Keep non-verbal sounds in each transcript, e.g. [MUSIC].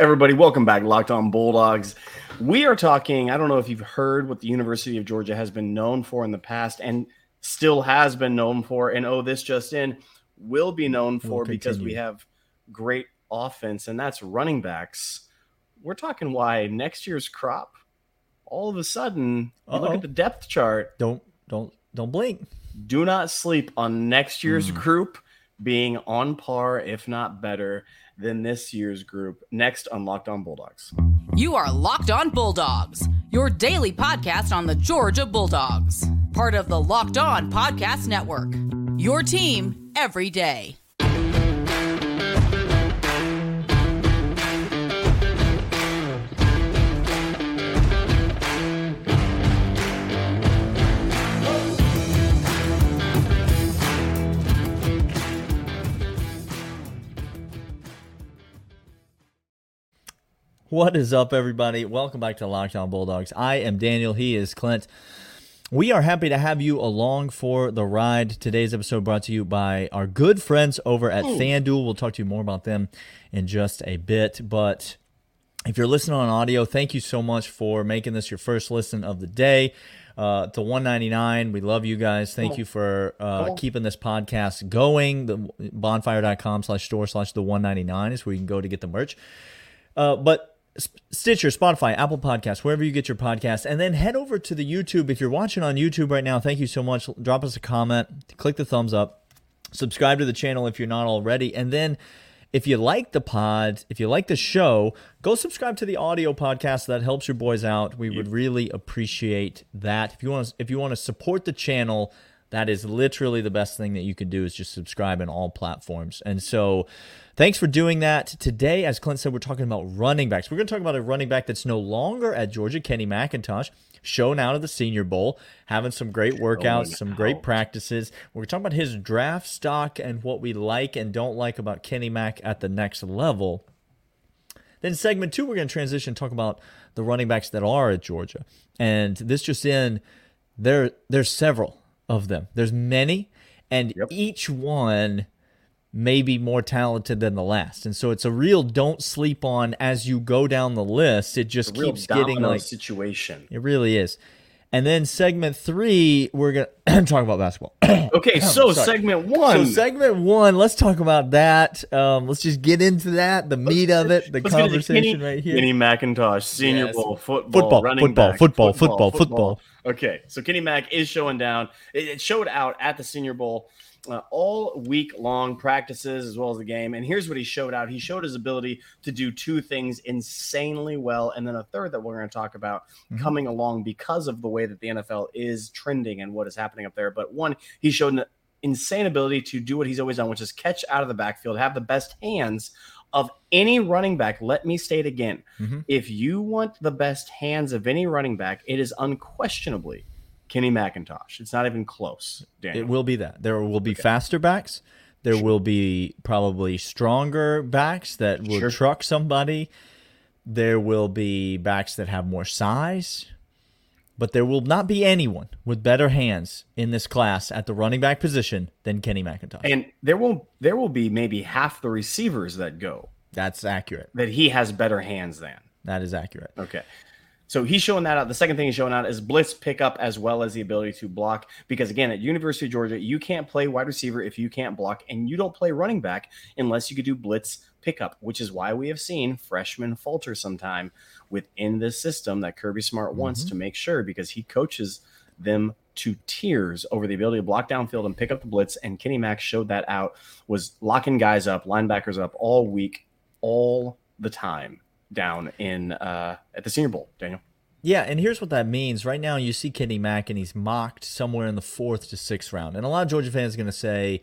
Everybody, welcome back, Locked On Bulldogs. We are talking. I don't know if you've heard what the University of Georgia has been known for in the past and still has been known for. And oh, this just in will be known for we'll because we have great offense, and that's running backs. We're talking why next year's crop, all of a sudden, you look at the depth chart. Don't don't don't blink. Do not sleep on next year's mm. group being on par, if not better, than this year's group. Next on Locked On Bulldogs. You are Locked On Bulldogs, your daily podcast on the Georgia Bulldogs, part of the Locked On Podcast Network. Your team every day. What is up, everybody? Welcome back to Locked On Bulldogs. I am Daniel. He is Clint. We are happy to have you along for the ride. Today's episode brought to you by our good friends over at FanDuel. We'll talk to you more about them in just a bit. But if you're listening on audio, thank you so much for making this your first listen of the day. Uh, to 199 we love you guys thank you for uh, keeping this podcast going the bonfire.com slash store slash the 199 is where you can go to get the merch uh, but Stitcher, Spotify, Apple Podcasts, wherever you get your podcasts, and then head over to the YouTube. If you're watching on YouTube right now, thank you so much. Drop us a comment, click the thumbs up, subscribe to the channel if you're not already, and then if you like the pod, if you like the show, go subscribe to the audio podcast. That helps your boys out. We would really appreciate that. If you want, to, if you want to support the channel, that is literally the best thing that you can do is just subscribe in all platforms. And so Thanks for doing that. Today, as Clint said, we're talking about running backs. We're going to talk about a running back that's no longer at Georgia, Kenny McIntosh, shown out of the Senior Bowl, having some great workouts, some great practices. We're talking about his draft stock and what we like and don't like about Kenny Mack at the next level. Then segment two, we're going to transition talk about the running backs that are at Georgia. And this just in, there there's several of them. There's many, and yep. each one – may be more talented than the last. And so it's a real don't sleep on as you go down the list. It just keeps getting like situation. It really is. And then segment three, we're gonna [CLEARS THROAT] talk about basketball. [CLEARS THROAT] okay, so sorry. segment one. So segment one, let's talk about that. Um, let's just get into that, the meat of it, the conversation Kenny, right here. Kenny McIntosh, Senior yes. Bowl, football, football, running football, back, football, football, football, football. Okay, so Kenny Mack is showing down. It showed out at the Senior Bowl uh, all week long practices as well as the game. And here's what he showed out he showed his ability to do two things insanely well. And then a third that we're going to talk about mm-hmm. coming along because of the way that the NFL is trending and what is happening up there. But one, he showed an insane ability to do what he's always done, which is catch out of the backfield, have the best hands of any running back. Let me state again mm-hmm. if you want the best hands of any running back, it is unquestionably Kenny McIntosh. It's not even close. Daniel. It will be that. There will be okay. faster backs. There sure. will be probably stronger backs that will sure. truck somebody. There will be backs that have more size. But there will not be anyone with better hands in this class at the running back position than Kenny McIntosh. And there will there will be maybe half the receivers that go. That's accurate. That he has better hands than. That is accurate. Okay. So he's showing that out. The second thing he's showing out is blitz pickup as well as the ability to block. Because again, at University of Georgia, you can't play wide receiver if you can't block, and you don't play running back unless you could do blitz pickup, which is why we have seen freshmen falter sometime within this system that Kirby Smart wants mm-hmm. to make sure because he coaches them to tears over the ability to block downfield and pick up the blitz. And Kenny Mack showed that out, was locking guys up, linebackers up all week, all the time down in uh, at the Senior Bowl, Daniel. Yeah, and here's what that means. Right now, you see Kenny Mack, and he's mocked somewhere in the fourth to sixth round, and a lot of Georgia fans are going to say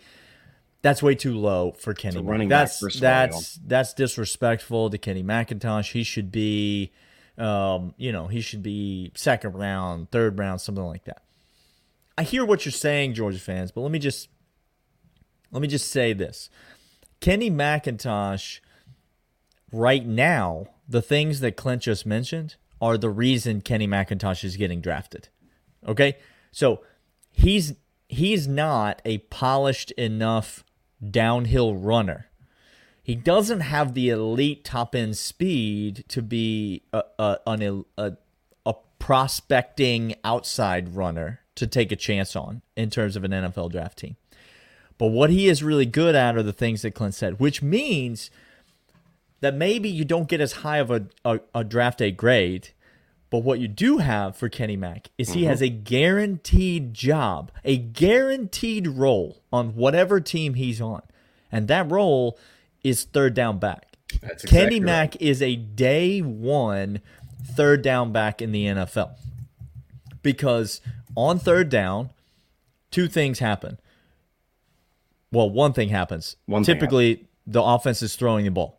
that's way too low for Kenny. Mack. That's that's that's disrespectful to Kenny McIntosh. He should be, um, you know, he should be second round, third round, something like that. I hear what you're saying, Georgia fans, but let me just let me just say this: Kenny McIntosh, right now the things that Clint just mentioned are the reason Kenny McIntosh is getting drafted. Okay? So he's he's not a polished enough downhill runner. He doesn't have the elite top end speed to be a, a, an, a, a prospecting outside runner to take a chance on in terms of an NFL draft team. But what he is really good at are the things that Clint said, which means that maybe you don't get as high of a, a, a draft day grade. But what you do have for Kenny Mack is he mm-hmm. has a guaranteed job, a guaranteed role on whatever team he's on. And that role is third down back. That's exactly Kenny Mack right. is a day one third down back in the NFL. Because on third down, two things happen. Well, one thing happens. One Typically, happens. the offense is throwing the ball.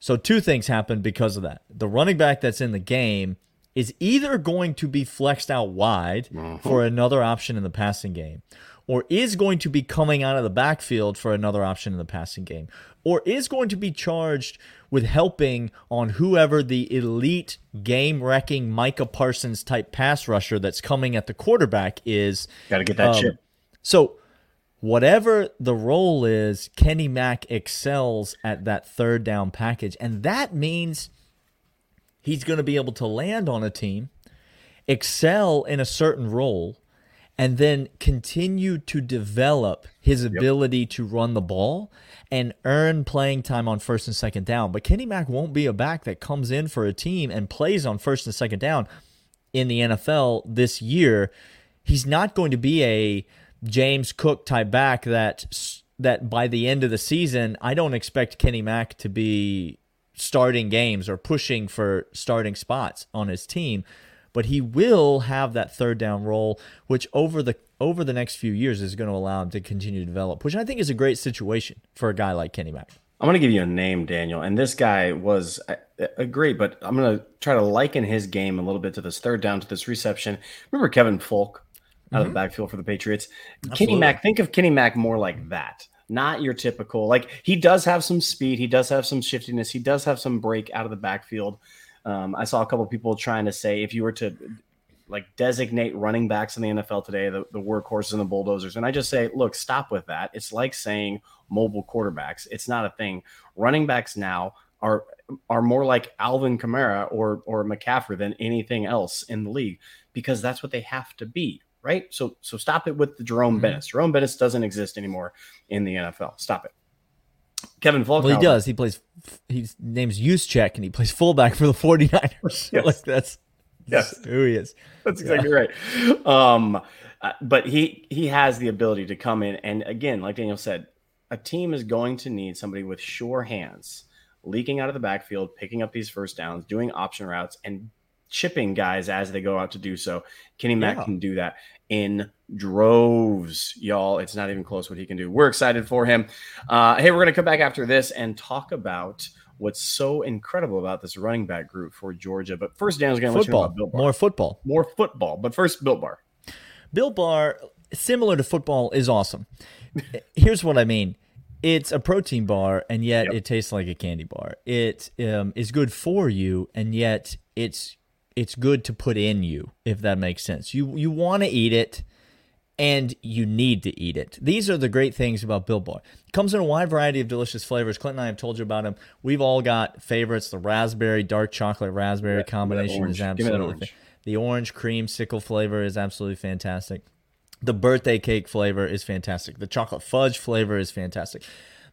So, two things happen because of that. The running back that's in the game is either going to be flexed out wide uh-huh. for another option in the passing game, or is going to be coming out of the backfield for another option in the passing game, or is going to be charged with helping on whoever the elite game wrecking Micah Parsons type pass rusher that's coming at the quarterback is. Got to get that um, chip. So, whatever the role is, Kenny Mack excels at that third down package. And that means he's going to be able to land on a team, excel in a certain role, and then continue to develop his ability yep. to run the ball and earn playing time on first and second down. But Kenny Mack won't be a back that comes in for a team and plays on first and second down in the NFL this year. He's not going to be a James Cook type back that that by the end of the season, I don't expect Kenny Mack to be starting games or pushing for starting spots on his team but he will have that third down role, which over the over the next few years is going to allow him to continue to develop, which I think is a great situation for a guy like Kenny Mack. I'm going to give you a name, Daniel, and this guy was a, a great, but I'm going to try to liken his game a little bit to this third down to this reception. Remember Kevin Faulk out mm-hmm. of the mm-hmm. backfield for the Patriots? Absolutely. Kenny Mack, think of Kenny Mack more like that not your typical like he does have some speed he does have some shiftiness he does have some break out of the backfield um, I saw a couple people trying to say if you were to like designate running backs in the NFL today, the, the workhorses and the bulldozers. And I just say, look, stop with that. It's like saying mobile quarterbacks. It's not a thing. Running backs now are are more like Alvin Kamara or or McCaffrey than anything else in the league because that's what they have to be, right? So so stop it with the Jerome mm-hmm. Bettis. Jerome Bettis doesn't exist anymore in the NFL. Stop it. Kevin Faulk. Well, he does. He plays. His name's Juszczyk, and he plays fullback for the 49ers. [LAUGHS] yes. like that's yes, [LAUGHS] who he is. That's exactly yeah. right. Um, uh, but he he has the ability to come in, and again, like Daniel said, a team is going to need somebody with sure hands, leaking out of the backfield, picking up these first downs, doing option routes, and chipping guys as they go out to do so. Kenny Mack yeah. can do that in droves, y'all. It's not even close what he can do. We're excited for him. Uh, hey, we're going to come back after this and talk about what's so incredible about this running back group for Georgia. But first, Dan's going to let you know about Built Bar. More football. More football. But first, Built Bar. Built Bar, similar to football, is awesome. [LAUGHS] Here's what I mean. It's a protein bar, and yet yep. it tastes like a candy bar. It um, is good for you, and yet it's it's good to put in you, if that makes sense. You you want to eat it and you need to eat it. These are the great things about Built Bar. It comes in a wide variety of delicious flavors. Clint and I have told you about them. We've all got favorites. The raspberry, dark chocolate raspberry yeah, combination is absolutely orange. the orange cream sickle flavor is absolutely fantastic. The birthday cake flavor is fantastic. The chocolate fudge flavor is fantastic.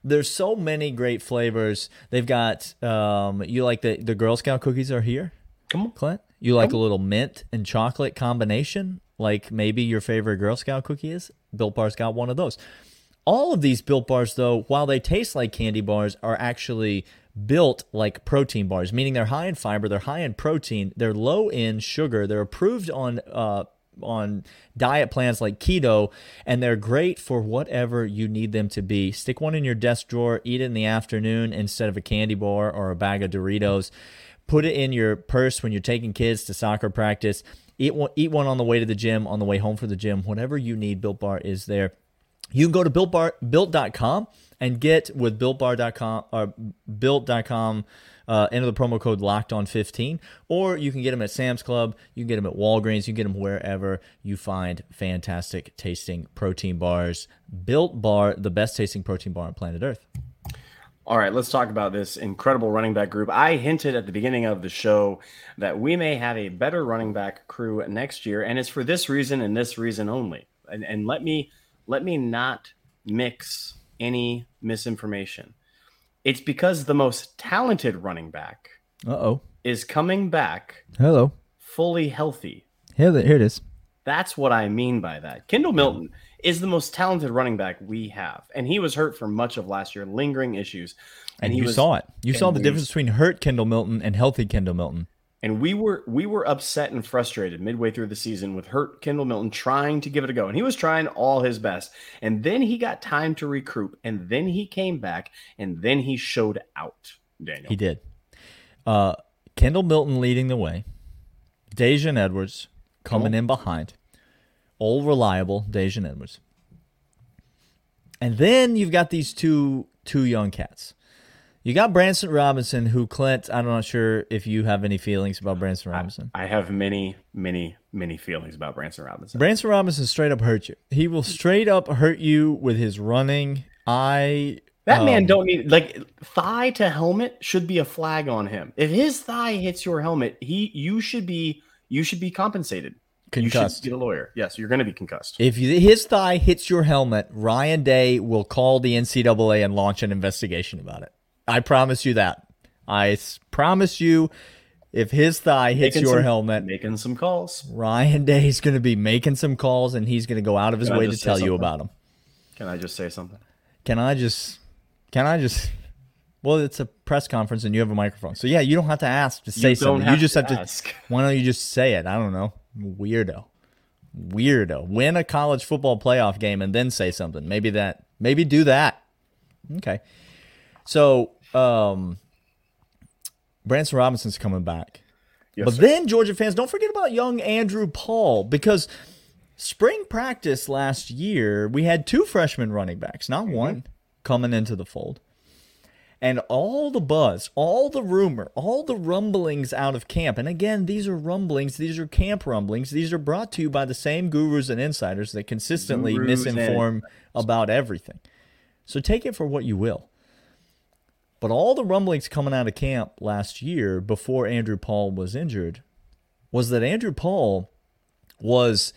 There's so many great flavors. They've got um, you like the the Girl Scout cookies are here. Come on, Clint. You like a little mint and chocolate combination? like maybe your favorite Girl Scout cookie is. Built Bar's got one of those. All of these Built Bars, though, while they taste like candy bars, are actually built like protein bars, meaning they're high in fiber, they're high in protein, they're low in sugar, they're approved on uh, on diet plans like keto, and they're great for whatever you need them to be. Stick one in your desk drawer, eat it in the afternoon instead of a candy bar or a bag of Doritos. Put it in your purse when you're taking kids to soccer practice. Eat one, eat one on the way to the gym, on the way home from the gym. Whatever you need, Built Bar is there. You can go to Built Bar, built.com and get with builtbar.com or built.com uh, enter the promo code locked on 15 or you can get them at sam's club. You can get them at walgreens. You can get them wherever you find fantastic tasting protein bars. Built bar the best tasting protein bar on planet earth All right, let's talk about this incredible running back group. I hinted at the beginning of the show that we may have a better running back crew next year, and it's for this reason and this reason only. And, and let me let me not mix any misinformation. It's because the most talented running back Uh oh. is coming back Hello. fully healthy. Here, here it is. That's what I mean by that. Kendall Milton is the most talented running back we have, and he was hurt for much of last year, lingering issues. And, he you was, saw it. You saw the we- difference between hurt Kendall Milton and healthy Kendall Milton. And we were we were upset and frustrated midway through the season with hurt Kendall Milton trying to give it a go, and he was trying all his best. And then he got time to recruit, and then he came back, and then he showed out. Daniel, He did. Uh, Kendall Milton leading the way. Daijun Edwards coming in behind. All reliable Daijun Edwards. And then you've got these two two young cats. You got Branson Robinson, who Clint, I'm not sure if you have any feelings about Branson Robinson. I have many, many, many feelings about Branson Robinson. Branson Robinson straight up hurt you. He will straight up hurt you with his running. I That man um, don't need like thigh to helmet should be a flag on him. If his thigh hits your helmet, he you should be you should be compensated. You concussed. should be the lawyer. Yes, you're going to be concussed. If his thigh hits your helmet, Ryan Day will call the NCAA and launch an investigation about it. I promise you that. I promise you, if his thigh hits Making your some- helmet, making some calls. Ryan Day is going to be making some calls and he's going to go out of his Can way to tell you about them. Can I just say something? Can I just? Can I just? Well, it's a press conference and you have a microphone, so yeah, you don't have to ask to say You don't something. you just have to. ask. [LAUGHS] Why don't you just say it? I don't know. Weirdo. Weirdo. Win a college football playoff game and then say something. Maybe that. Maybe do that. Okay. So, um, Branson Robinson's coming back. Yes, but sir. then, Georgia fans, don't forget about young Andrew Paul because spring practice last year, we had two freshman running backs, not one, coming into the fold. And all the buzz, all the rumor, all the rumblings out of camp. And again, these are rumblings, these are camp rumblings. These are brought to you by the same gurus and insiders that consistently Gurus misinform about everything. So take it for what you will. But all the rumblings coming out of camp last year before Andrew Paul was injured was that Andrew Paul was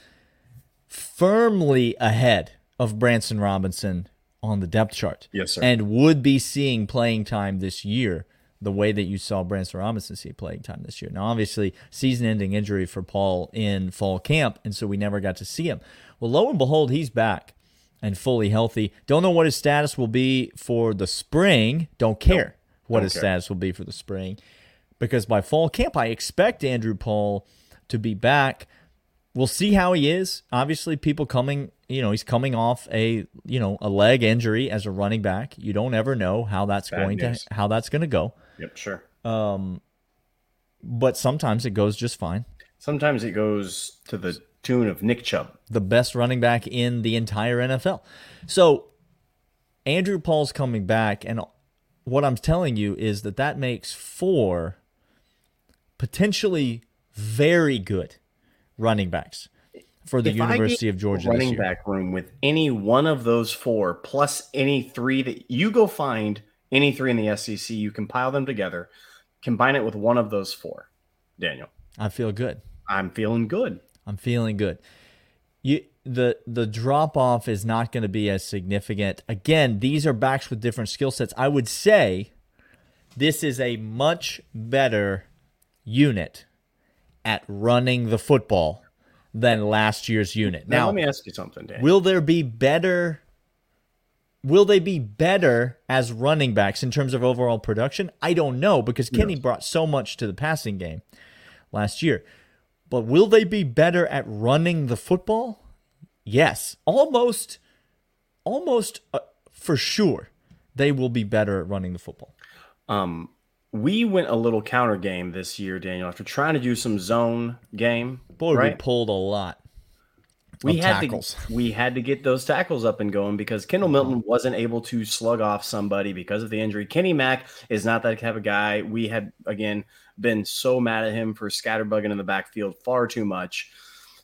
firmly ahead of Branson Robinson on the depth chart. Yes, sir. And would be seeing playing time this year the way that you saw Branson Robinson see playing time this year. Now, obviously, season ending injury for Paul in fall camp, and so we never got to see him. Well, lo and behold, he's back and fully healthy. Don't know what his status will be for the spring. Don't care what don't his care. status will be for the spring. Because by fall camp, I expect Andrew Paul to be back. We'll see how he is. Obviously, people coming, you know, he's coming off a, you know, a leg injury as a running back. You don't ever know how that's Bad going news. to how that's going to go. Yep, sure. Um but sometimes it goes just fine. Sometimes it goes to the tune of Nick Chubb. the best running back in the entire NFL. So Andrew Paul's coming back, and what I'm telling you is that that makes four potentially very good running backs for the If University of Georgia running this year. back room with any one of those four plus any three that you go find any three in the SEC, you compile them together, combine it with one of those four. Daniel, I feel good. I'm feeling good. I'm feeling good. You the the drop off is not going to be as significant. Again, these are backs with different skill sets. I would say this is a much better unit at running the football than last year's unit. Now, Now, let me ask you something, Daniel. will there be better will they be better as running backs in terms of overall production? I don't know because Kenny brought so much to the passing game last year. But will they be better at running the football? Yes, almost almost uh, for sure they will be better at running the football. Um, we went a little counter game this year, Daniel, after trying to do some zone game. Boy, we pulled a lot. we had tackles. to [LAUGHS] we had to get those tackles up and going because Kendall uh-huh. Milton wasn't able to slug off somebody because of the injury. Kenny Mack is not that type of guy. We had again been so mad at him for scatterbugging in the backfield far too much.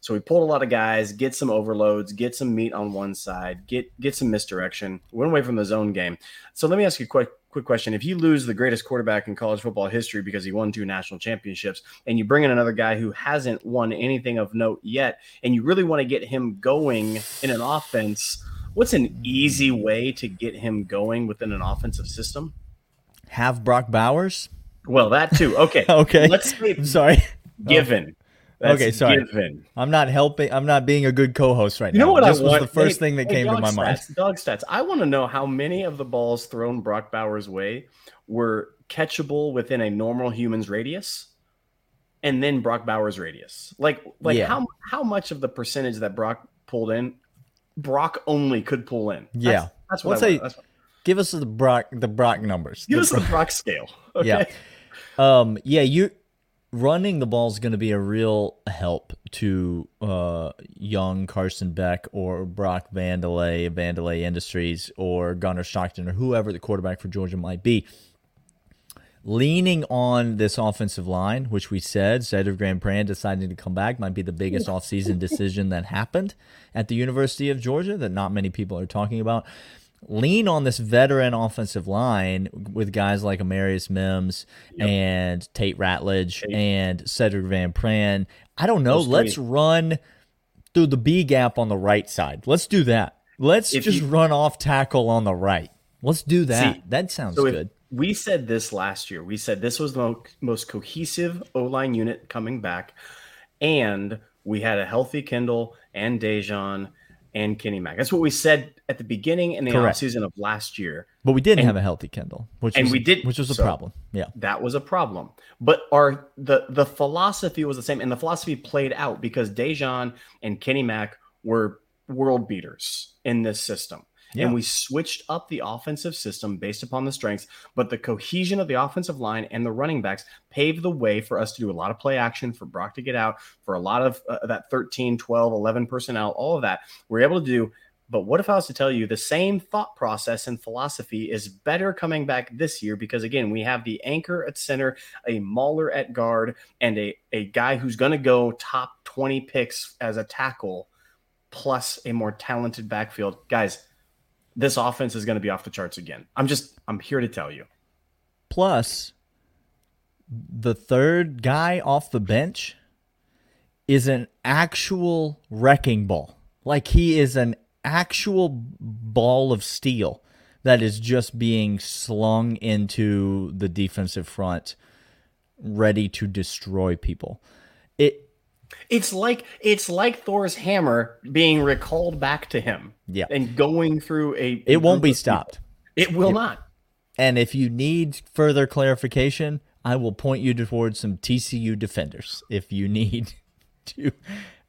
So we pulled a lot of guys, get some overloads, get some meat on one side, get get some misdirection. Went away from the zone game. So let me ask you a quick quick question: If you lose the greatest quarterback in college football history because he won two national championships, and you bring in another guy who hasn't won anything of note yet, and you really want to get him going in an offense, what's an easy way to get him going within an offensive system? Have Brock Bowers. Well, that too. Okay. [LAUGHS] okay. Let's say sorry. given. That's okay, sorry. Given. I'm not helping. I'm not being a good co-host right You know now. what this I was want? the first Hey- thing that hey, came to dog my mind. Dog stats. I want to know how many of the balls thrown Brock Bowers' way were catchable within a normal human's radius, and then Brock Bowers' radius. Like, like Yeah. how how much of the percentage that Brock pulled in, Brock only could pull in. That's, Yeah. that's what Let's I say- want. That's what, Give us the Brock the Brock numbers. give The us the Brock scale. Okay? Yeah. Um, yeah, you running the ball is going to be a real help to uh, young Carson Beck or Brock Vandelay, Vandelay Industries, or Gunnar Stockton, or whoever the quarterback for Georgia might be. Leaning on this offensive line, which we said Sedrick Grand Pran deciding to come back might be the biggest [LAUGHS] offseason decision that happened at the University of Georgia that not many people are talking about lean on this veteran offensive line with guys like Amarius Mims and Tate Ratledge and Sedrick Van Pran. I don't know. Those Let's three. run through the B gap on the right side. Let's do that. Let's If just you- run off tackle on the right. Let's do that. See, that sounds So good. we said this last year. We said this was the most cohesive O line unit coming back, and we had a healthy Kendall and Daijun and Kenny Mack. That's what we said at the beginning in the Correct. offseason of last year. But we didn't and- have a healthy Kendall, which and was, we did- which was a so- problem. Yeah. That was a problem. But our the the philosophy was the same, and the philosophy played out because Daijun and Kenny Mack were world beaters in this system. Yeah. And we switched up the offensive system based upon the strengths, but the cohesion of the offensive line and the running backs paved the way for us to do a lot of play action, for Brock to get out, for a lot of uh, that 13, 12, 11 personnel, all of that. We're able to do. But what if I was to tell you the same thought process and philosophy is better coming back this year? Because again, we have the anchor at center, a mauler at guard, and a, a guy who's going to go top 20 picks as a tackle, plus a more talented backfield. Guys, this offense is going to be off the charts again. I'm just, I'm here to tell you. Plus, the third guy off the bench is an actual wrecking ball. Like he is an actual ball of steel that is just being slung into the defensive front, ready to destroy people. It It's like it's like Thor's hammer being recalled back to him. Yeah. And going through a it won't be of people. stopped. It will not. And if you need further clarification, I will point you towards some TCU defenders if you need [LAUGHS] to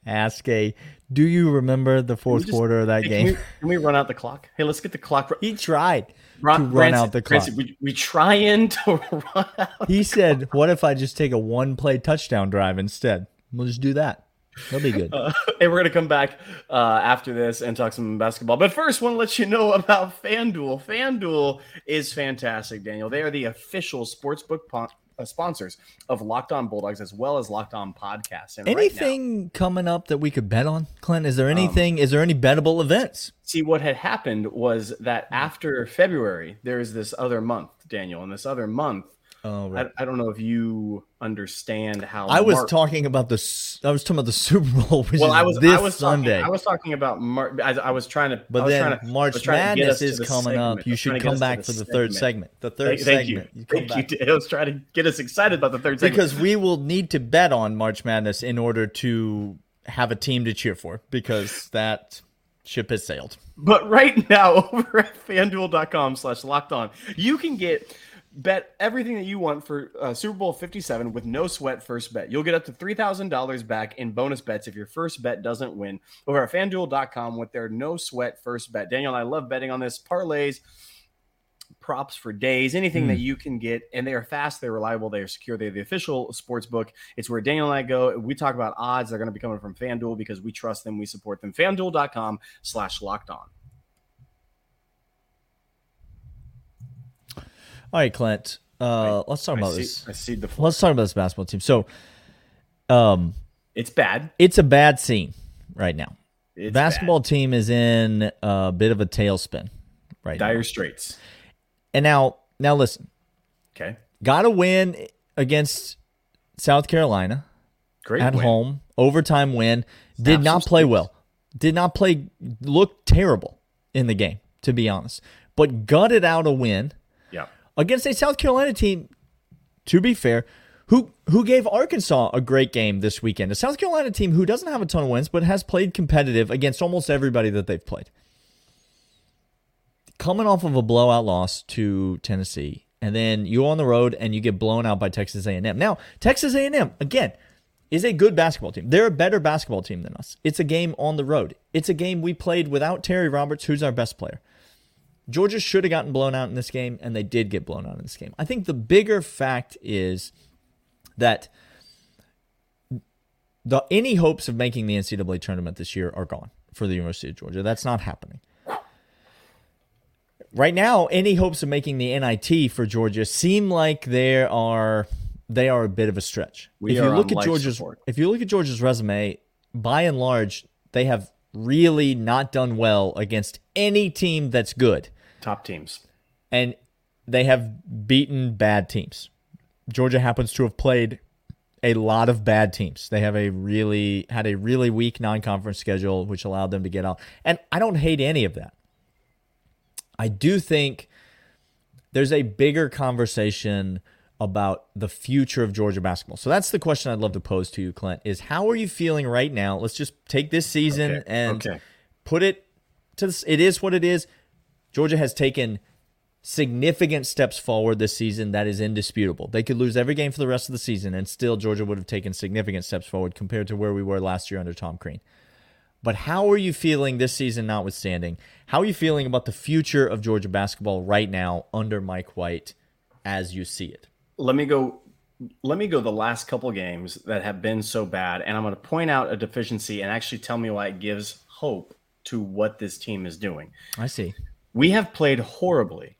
ask a do you remember the fourth just- quarter of that Hey, game? Can we, can we run out the clock? Hey, let's get the clock. he tried to run Branson- out the clock. Branson, we, we trying to [LAUGHS] run out. He said, "What if I just take a one-play touchdown drive instead? We'll just do that. That'll be good." [LAUGHS] Uh, and we're gonna come back uh, after this and talk some basketball. But first, want to let you know about FanDuel. FanDuel is fantastic, Daniel. They are the official sportsbook pon- uh, sponsors of Locked On Bulldogs as well as Locked On Podcasts. And right now- anything coming up that we could bet on, Clint? Um, Is there anything? is there any bettable events? See, what had happened was that after February, there is this other month, Daniel, and this other month. Oh, I, I don't know if you understand how I was March- talking about the. I was talking about the Super Bowl, which Well, I was this I was Sunday. Talking, I was talking about Mar- I, I was trying to, I But was then to, March was trying to get Madness is coming segment. Up. You should come back the for the third segment. The third Thank, thank segment. you. come Thank you. back. [LAUGHS] I was trying to get us excited about the third segment because we will need to bet on March Madness in order to have a team to cheer for because that ship has sailed. But right now, [LAUGHS] over at fanduel.com slash locked on, you can get bet everything that you want for uh, Super Bowl 57 with no sweat first bet. You'll get up to $3,000 back in bonus bets if your first bet doesn't win over at fanduel.com with their no sweat first bet. Daniel and I love betting on this. Parlays, props for days, anything that you can get. And they are fast, they're reliable, they are secure. They're the official sports book. It's where Daniel and I go. We talk about odds. They're going to be coming from FanDuel because we trust them. We support them. FanDuel.com slash locked on. All right, Clint. Uh, let's talk I about see, this. I see the floor. Let's talk about this basketball team. So, um, It's bad. it's a bad scene right now. It's basketball team is in a bit of a tailspin right bad. now. dire straits. And now Now listen, Okay. got to win against South Carolina Great. at win. home, overtime win. Did not play well. Did not play. Looked terrible in the game, to be honest. But gutted out a win. Against a South Carolina team. To be fair, who who gave Arkansas a great game this weekend? A South Carolina team who doesn't have a ton of wins, but has played competitive against almost everybody that they've played. Coming off of a blowout loss to Tennessee, and then you on the road and you get blown out by Texas A&M. Now, Texas A&M again is a good basketball team. They're a better basketball team than us. It's a game on the road. It's a game we played without Terry Roberts, who's our best player. Georgia should have gotten blown out in this game, and they did get blown out in this game. I think the bigger fact is that the any hopes of making the NCAA tournament this year are gone for the University of Georgia. That's not happening. Right now, any hopes of making the NIT for Georgia seem like they are they are a bit of a stretch. We if you look at Georgia's support. if you look at Georgia's resume, by and large, they have really not done well against any team that's good Top teams. and they have beaten bad teams. Georgia happens to have played a lot of bad teams. They have a really had a really weak non-conference schedule which allowed them to get out. And I don't hate any of that. I do think there's a bigger conversation about the future of Georgia basketball. So that's the question I'd love to pose to you, Clint, is how are you feeling right now? Let's just take this season Okay, and okay. put it to this, it is what it is. Georgia has taken significant steps forward this season that is indisputable. They could lose every game for the rest of the season and still Georgia would have taken significant steps forward compared to where we were last year under Tom Crean. But how are you feeling this season notwithstanding? How are you feeling about the future of Georgia basketball right now under Mike White as you see it? let me go let me go the last couple games that have been so bad and i'm going to point out a deficiency and actually tell me why it gives hope to what this team is doing I see. We have played horribly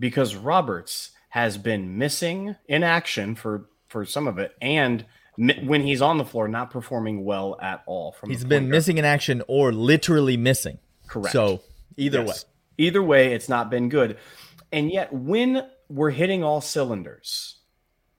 because roberts has been missing in action for for some of it and mi- when he's on the floor not performing well at all from He's been guard. missing in action or literally missing. Correct. So either Yes. Either way, it's not been good. And yet, when we're hitting all cylinders,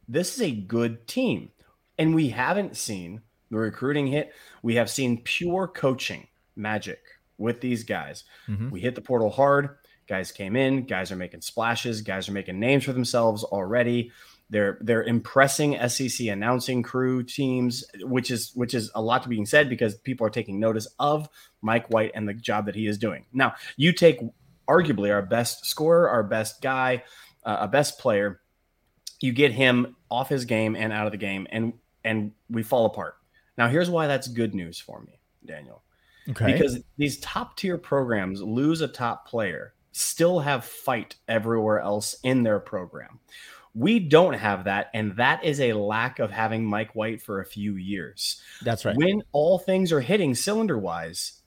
this is a good team. And we haven't seen the recruiting hit. We have seen pure coaching magic with these guys. Mhm. We hit the portal hard. Guys came in. Guys are making splashes. Guys are making names for themselves already. They're they're impressing SEC announcing crew teams, which is which is a lot to being said because people are taking notice of Mike White and the job that he is doing. Now, you take arguably our best scorer, our best guy, uh, a best player, you get him off his game and out of the game, and and we fall apart. Now, here's why that's good news for me, Daniel Okay. because these top tier programs lose a top player, still have fight everywhere else in their program. We don't have that, and that is a lack of having Mike White for a few years. That's right. When all things are hitting cylinder wise,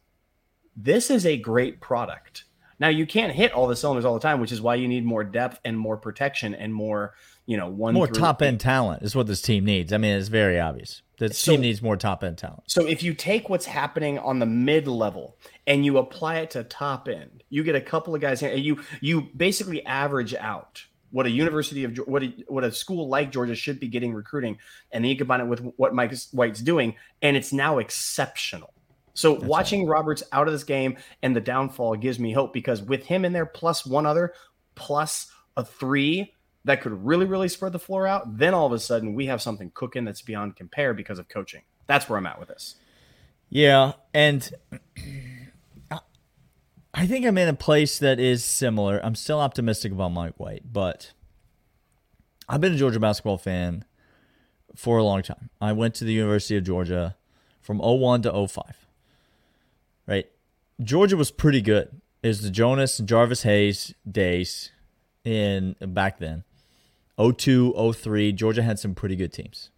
this is a great product. Now you can't hit all the cylinders all the time, which is why you need more depth and more protection and more, you know, one more top end talent is what this team needs. I mean, it's very obvious. The So- team needs more top end talent. So if you take what's happening on the mid level and you apply it to top end, you get a couple of guys here, and you you basically average out what a university of what a, what a school like Georgia should be getting recruiting, and then you combine it with what Mike White's doing, and it's now exceptional. So watching Roberts out of this game and the downfall gives me hope because with him in there, plus one other, plus a three that could really, really spread the floor out, then all of a sudden we have something cooking that's beyond compare because of coaching. That's where I'm at with this. Yeah, and [CLEARS THROAT] I- think I'm in a place that is similar. I'm still optimistic about Mike White, but I've been a Georgia basketball fan for a long time. I went to the University of Georgia from 01 to 05. Right? Georgia was pretty good. It was the Jonas and Jarvis Hayes days in back then. 02, 03, Georgia had some pretty good teams.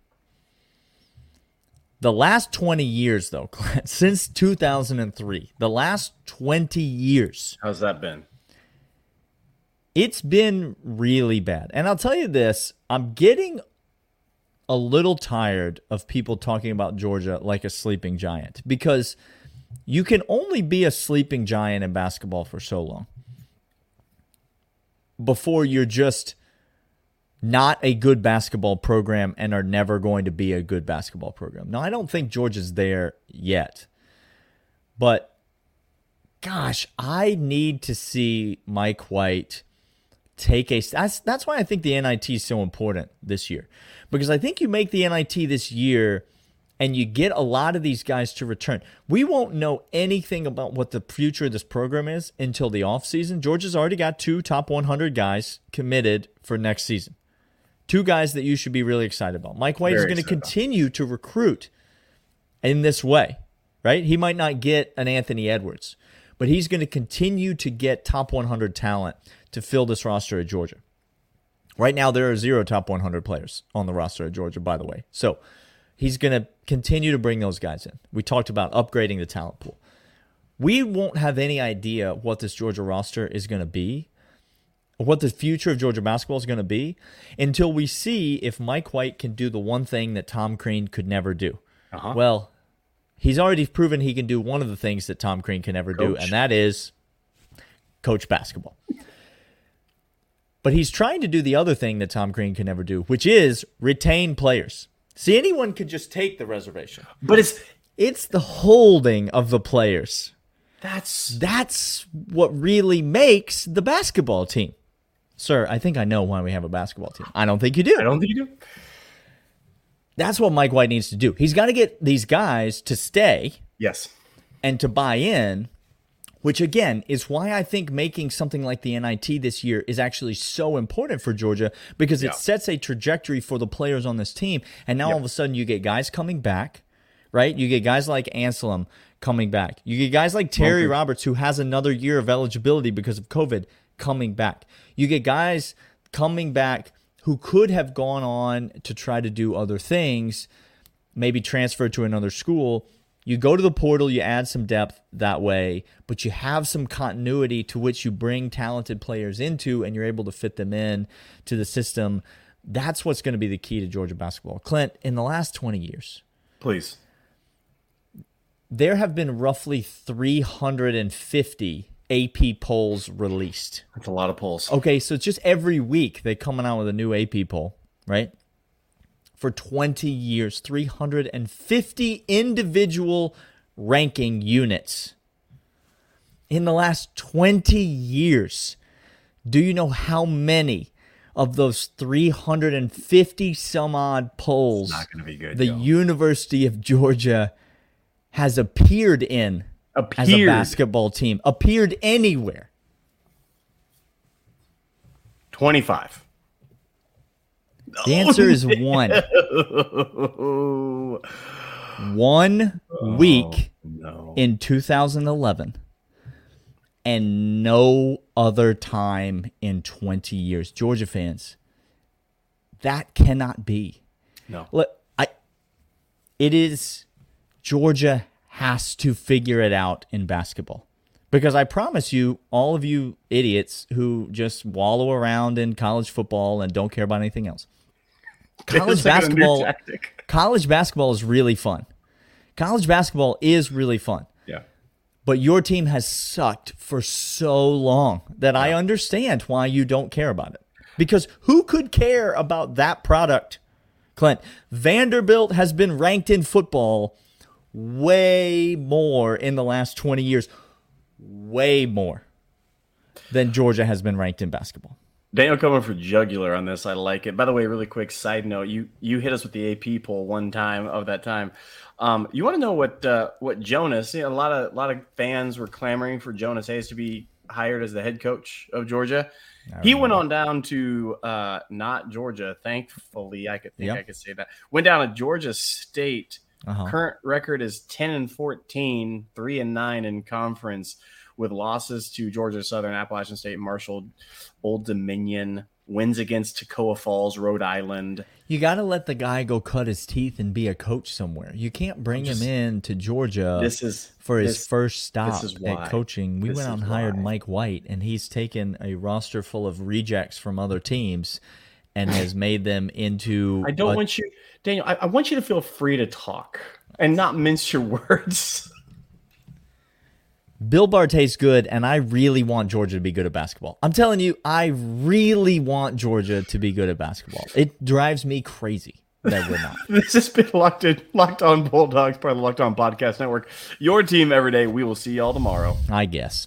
The last 20 years, though, [LAUGHS] since 2003, the last 20 years, How's that been? it's been really bad. And I'll tell you this I'm getting a little tired of people talking about Georgia like a sleeping giant because you can only be a sleeping giant in basketball for so long. before you're just not a good basketball program and are never going to be a good basketball program. Now, I don't think Georgia's there yet. But gosh, I need to see Mike White take a that's that's why I think the NIT is so important this year. Because I think you make the NIT this year and you get a lot of these guys to return. We won't know anything about what the future of this program is until the offseason. Georgia's already got two top 100 guys committed for next season. Two guys that you should be really excited about. Mike White Very is going to continue to recruit in this way, right? He might not get an Anthony Edwards, but he's going to continue to get top 100 talent to fill this roster at Georgia. Right now, there are zero top 100 players on the roster at Georgia, by the way. So he's going to continue to bring those guys in. We talked about upgrading the talent pool. We won't have any idea what this Georgia roster is going to be, what the future of Georgia basketball is going to be, until we see if Mike White can do the one thing that Tom Crean could never do. Uh-huh. Well, he's already proven he can do one of the things that Tom Crean can never coach. do, and that is coach basketball. But he's trying to do the other thing that Tom Crean can never do, which is retain players. See, anyone could just take the reservation, but it's it's the holding of the players. That's that's what really makes the basketball team. Sir, I think I know why we have a basketball team. I don't think you do. I don't think you do. That's what Mike White needs to do. He's got to get these guys to stay. Yes. And to buy in which again is why I think making something like the NIT this year is actually so important for Georgia because it yeah. sets a trajectory for the players on this team. And now all of a sudden you get guys coming back, right? You get guys like Anselem coming back. You get guys like Terry. Roberts, who has another year of eligibility because of COVID, coming back. You get guys coming back who could have gone on to try to do other things, maybe transfer to another school you go to the portal, you add some depth that way, but you have some continuity to which you bring talented players into and you're able to fit them in to the system. That's what's going to be the key to Georgia basketball. Clint, in the last 20 years, please. There have been roughly 350 AP polls released. That's a lot of polls. Okay, so it's just every week they're coming out with a new AP poll, right? for 20 years, 350 individual ranking units. In the last 20 years, do you know how many of those 350 some odd polls good, the. University of Georgia has appeared in appeared. as a basketball team? Appeared anywhere? 25. The answer is one. [LAUGHS] one oh, week oh, no. in 2011 and no other time in 20 years. Georgia fans, that cannot be. No. Look, I it is Georgia has to figure it out in basketball. Because I promise you, all of you idiots who just wallow around in college football and don't care about anything else, [LAUGHS] college basketball college basketball is really fun. College basketball is really fun. Yeah. But your team has sucked for so long that yeah. I understand why you don't care about it. Because who could care about that product? Clint, Vanderbilt has been ranked in football way more in the last 20 years, way more than Georgia has been ranked in basketball. Daniel coming for jugular on this. I like it. By the way, really quick side note: you you hit us with the AP poll one time of that time. Um, you want to know what uh, what Jonas? You know, a lot of a lot of fans were clamoring for Jonas Hayes to be hired as the head coach of Georgia. He went on down to uh, not Georgia. Thankfully, I could think yep. I could say that. Went down to Georgia State. Uh-huh. Current record is 10 and 14, 3 and 9 in conference with losses to Georgia Southern, Appalachian State, Marshall, Old Dominion, wins against Toccoa Falls, Rhode Island. You got to let the guy go cut his teeth and be a coach somewhere. You can't bring just, him in to Georgia this is, for this, his first stop at coaching. We went out and hired why. Mike White, and he's taken a roster full of rejects from other teams and has made them into. I don't a, want you, Daniel. I, I want you to feel free to talk and not mince your [LAUGHS] words Built Bar tastes good, and I really want Georgia to be good at basketball. I'm telling you, I really want Georgia to be good at basketball. It drives me crazy that we're not. [LAUGHS] this has been Locked, in, Locked On Bulldogs, part of the Locked On Podcast Network. Your team every day. We will see y'all tomorrow. I guess.